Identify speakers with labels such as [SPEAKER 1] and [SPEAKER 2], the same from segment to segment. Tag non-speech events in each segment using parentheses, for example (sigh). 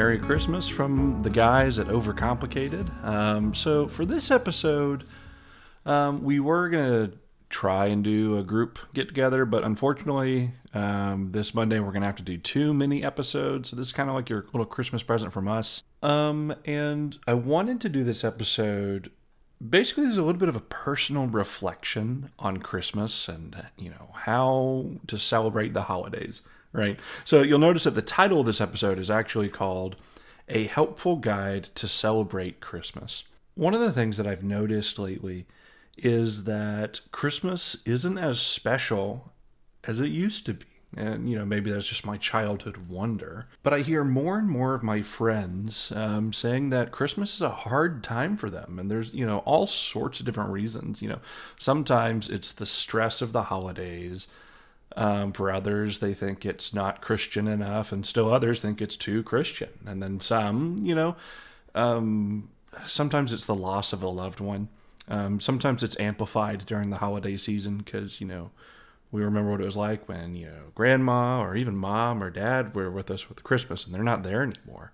[SPEAKER 1] Merry Christmas from the guys at Overcomplicated. Um, so, for this episode, um, we were going to try and do a group get together, but unfortunately, um, this Monday we're going to have to do two mini episodes. So, this is kind of like your little Christmas present from us. Um, and I wanted to do this episode basically there's a little bit of a personal reflection on christmas and you know how to celebrate the holidays right? So you'll notice that the title of this episode is actually called a helpful guide to celebrate christmas. One of the things that i've noticed lately is that christmas isn't as special as it used to be. And you know maybe that's just my childhood wonder. But i hear more and more of my friends um, saying that christmas is a hard time for them. And there's you know all sorts of different reasons. You know sometimes it's the stress of the holidays um, for others they think it's not christian enough and still others think it's too christian. And then some you know um, sometimes it's the loss of a loved one. Um, sometimes it's amplified during the holiday season because you know we remember what it was like when you know grandma or even mom or dad were with us with christmas and they're not there anymore.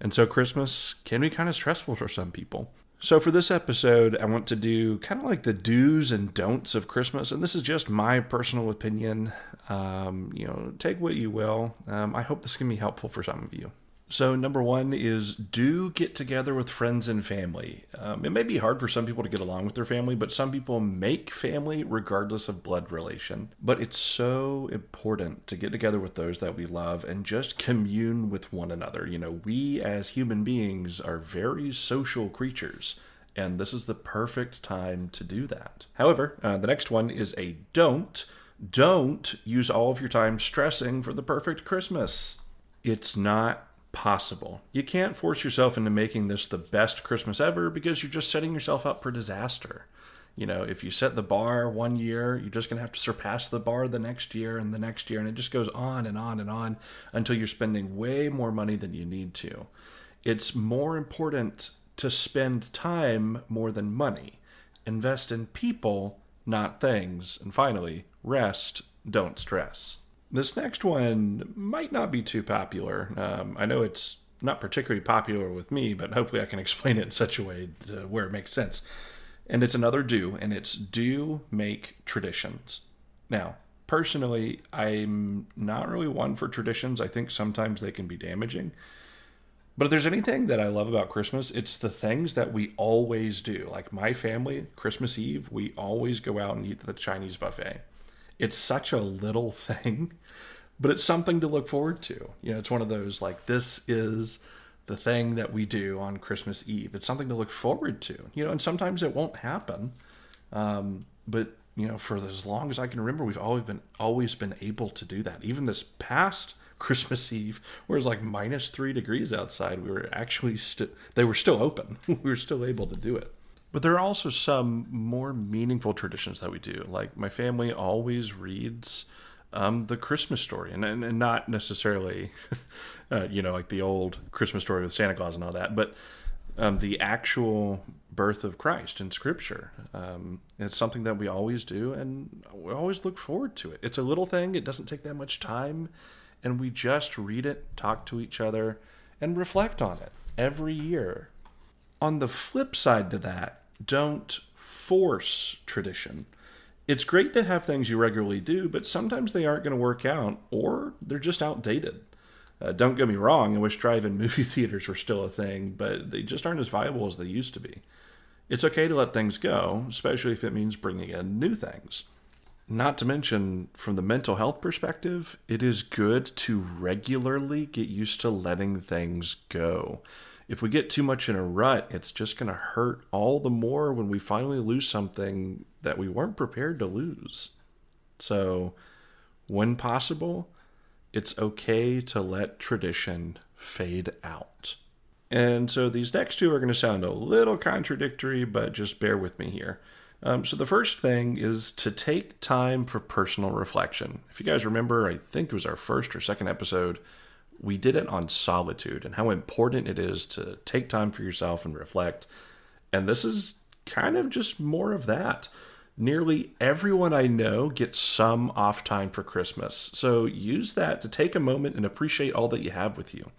[SPEAKER 1] And so christmas can be kind of stressful for some people so for this episode i want to do kind of like the do's and don'ts of christmas and this is just my personal opinion. Um, you know take what you will. Um, i hope this can be helpful for some of you so, number one is do get together with friends and family. Um, it may be hard for some people to get along with their family, but some people make family regardless of blood relation. But it's so important to get together with those that we love and just commune with one another. You know, we as human beings are very social creatures and this is the perfect time to do that. However, uh, the next one is a don't. Don't use all of your time stressing for the perfect Christmas. It's not possible. You can't force yourself into making this the best Christmas ever because you're just setting yourself up for disaster. You know, if you set the bar one year, you're just going to have to surpass the bar the next year and the next year, and it just goes on and on and on until you're spending way more money than you need to. It's more important to spend time more than money. Invest in people, not things. And finally, rest, don't stress. This next one might not be too popular. Um, I know it's not particularly popular with me, but hopefully I can (laughs) explain it in such a way where it makes sense. And it's another do, and it's do make traditions. Now, personally, I'm not really one for traditions. I think sometimes they can be damaging. But if there's anything that I love about Christmas, it's the things that we always do. Like my family, Christmas Eve, we always go out and eat the Chinese buffet. It's such a little (laughs) thing, but it's something to look forward to. You know, it's one of those like this is the thing that we do on Christmas Eve. It's something to look forward to. You know, and sometimes it won't happen. Um, but you know, for as long as I can remember, we've always been always been able to do that. Even this past (laughs) Christmas Eve, where it's like minus three degrees outside, we were actually still they were still open. (laughs) we were still able to do it. But there are also some more meaningful traditions that we do. Like my family always reads um, the Christmas story, and, and, and not necessarily, (laughs) uh, you know, like the old Christmas story with Santa Claus and all that, but um, the actual birth of Christ in Scripture. Um, it's something that we always do, and we always look forward to it. It's a little thing; it doesn't take that much time, and we just read it, talk to each other, and reflect on it every year on the flip side to that, don't force tradition. It's great to have things you regularly do, but sometimes they aren't going to work out or they're just outdated. Uh, don't get me wrong, I wish drive in (laughs) movie theaters were still a thing, but they just aren't as viable as they used to be. It's okay to let things go, especially if it means bringing in new things. Not to mention, from the mental health perspective, it is good to regularly get used to letting things go if we get too much in a rut, it's just going to hurt all the more when we finally lose something that we weren't prepared to lose. So, when possible, it's okay to let tradition fade out. And so these next two are going to sound a little contradictory, but just bear with me here. Um, so, the first thing is to take time for personal reflection. If you guys remember, I think it was our first or second episode we did it on solitude and how important it is to take time for yourself and reflect. And this is kind of just more of that. Nearly everyone I know gets some off time for Christmas. So use that to take a moment and appreciate all that you have with you.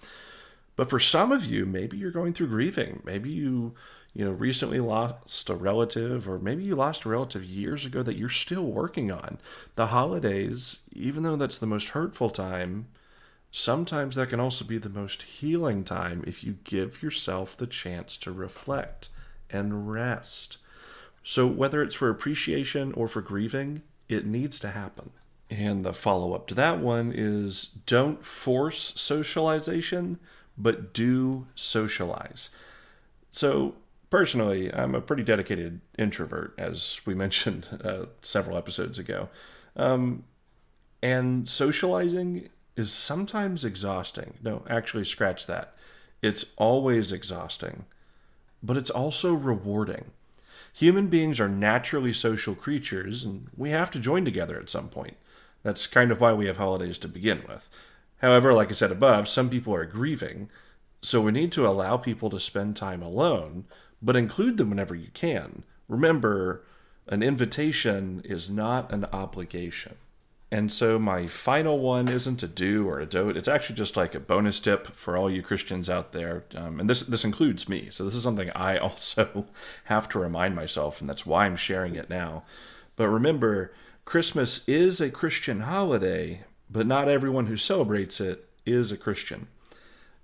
[SPEAKER 1] But for some of you, maybe you're going through grieving. Maybe you, you know, recently lost a relative, or maybe you lost a relative years ago that you're still working on. The holidays, even though that's the most hurtful time, sometimes that can also be the most healing time if you give yourself the chance to reflect and rest. So, whether it's for appreciation or for grieving, it needs to happen. And the follow up to that one is don't force socialization, but do socialize. So, personally, I'm a pretty dedicated introvert, as we (laughs) mentioned uh, several episodes ago. Um, and socializing is sometimes exhausting. No, actually, scratch that. It's always exhausting, but it's also rewarding. Human beings are naturally social creatures, and we have to join together at some point. That's kind of why we have holidays to begin with. However, like I said above, some people are grieving, so we need to allow people to spend time alone, but include them whenever you can. Remember, an invitation is not an obligation. And so my final one isn't a do or a don't. It's actually just like a bonus tip for all you Christians out there. Um, and this this includes me. So this is something I (laughs) also have to remind myself, and that's why I'm sharing it now. But remember, Christmas is a Christian holiday, but not everyone who celebrates it is a Christian.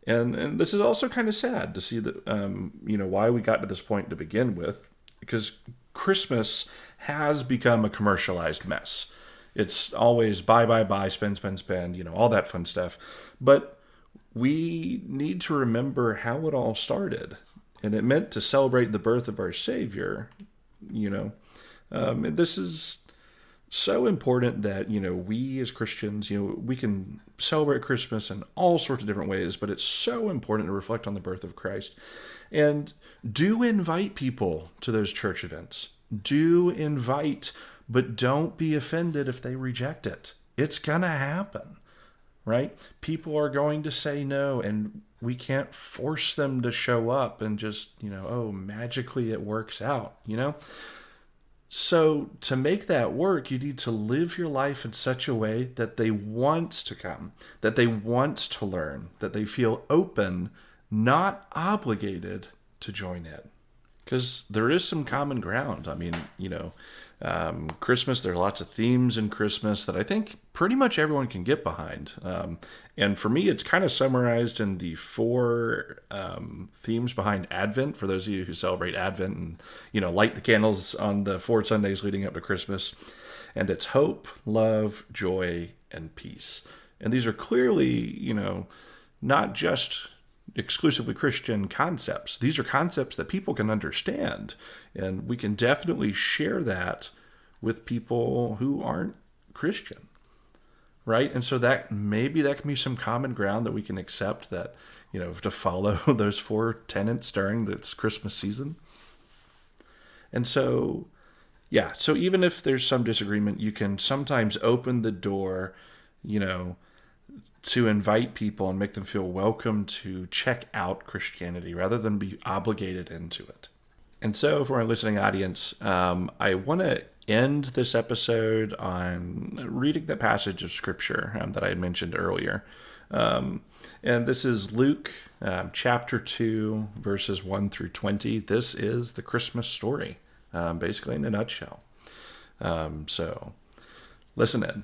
[SPEAKER 1] And and this is also kind of sad to see that um, you know why we got to this point to begin with, because Christmas has become a commercialized mess. It's always buy, buy, buy, spend, spend, spend, you know, all that fun stuff. But we need to remember how it all started. And it meant to celebrate the birth of our Savior, you know. Um, this is so important that you know we as christians you know we can celebrate christmas in all sorts of different ways but it's so important to reflect on the birth of christ and do invite people to those church events do invite but don't be offended if they reject it. It's gonna happen right? People are going to say no and we can't force them to show up and just you know oh magically it works out you know? So, to make that work, you need to live your life in such a way that they want to come, that they want to learn, that they feel open, not obligated to join in. Because there is some common ground. I mean, you know, um, Christmas, there are lots of themes in Christmas that I think pretty much everyone can get behind. Um, and for me, it's kind of summarized in the four um, themes behind Advent. For those of you who celebrate Advent and you know light the candles on the four Sundays leading up to Christmas, and it's hope, love, joy, and peace. And these are clearly, you know, not just exclusively Christian concepts. These are concepts that people can understand, and we can definitely share that with people who aren't Christian. Right? And so that maybe that can be some common ground that we can accept that, you know, to follow (laughs) those four tenets during this Christmas season. And so yeah, so even if there's some disagreement, you can sometimes open the door, you know, to invite people and make them feel welcome to check out Christianity rather than be obligated into it. And so, for our listening audience, um, I want to end this episode on reading the passage of Scripture um, that I had mentioned earlier. Um, and this is Luke um, chapter 2, verses 1 through 20. This is the Christmas story, um, basically in a nutshell. Um, so, listen in.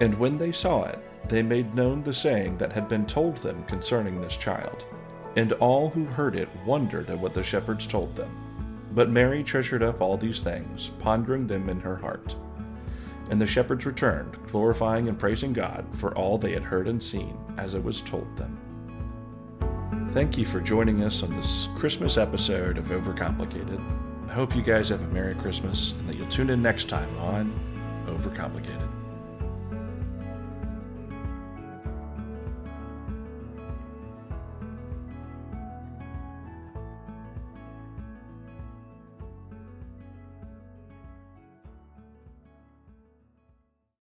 [SPEAKER 1] And when they saw it, they made known the saying that had been told them concerning this child. And all who heard it wondered at what the shepherds told them. But Mary treasured up all these things, pondering them in her heart. And the shepherds returned, glorifying and praising God for all they had heard and seen, as it was told them. Thank you for joining us on this Christmas episode of Overcomplicated. I hope you guys have a Merry Christmas and that you'll tune in next time on Overcomplicated.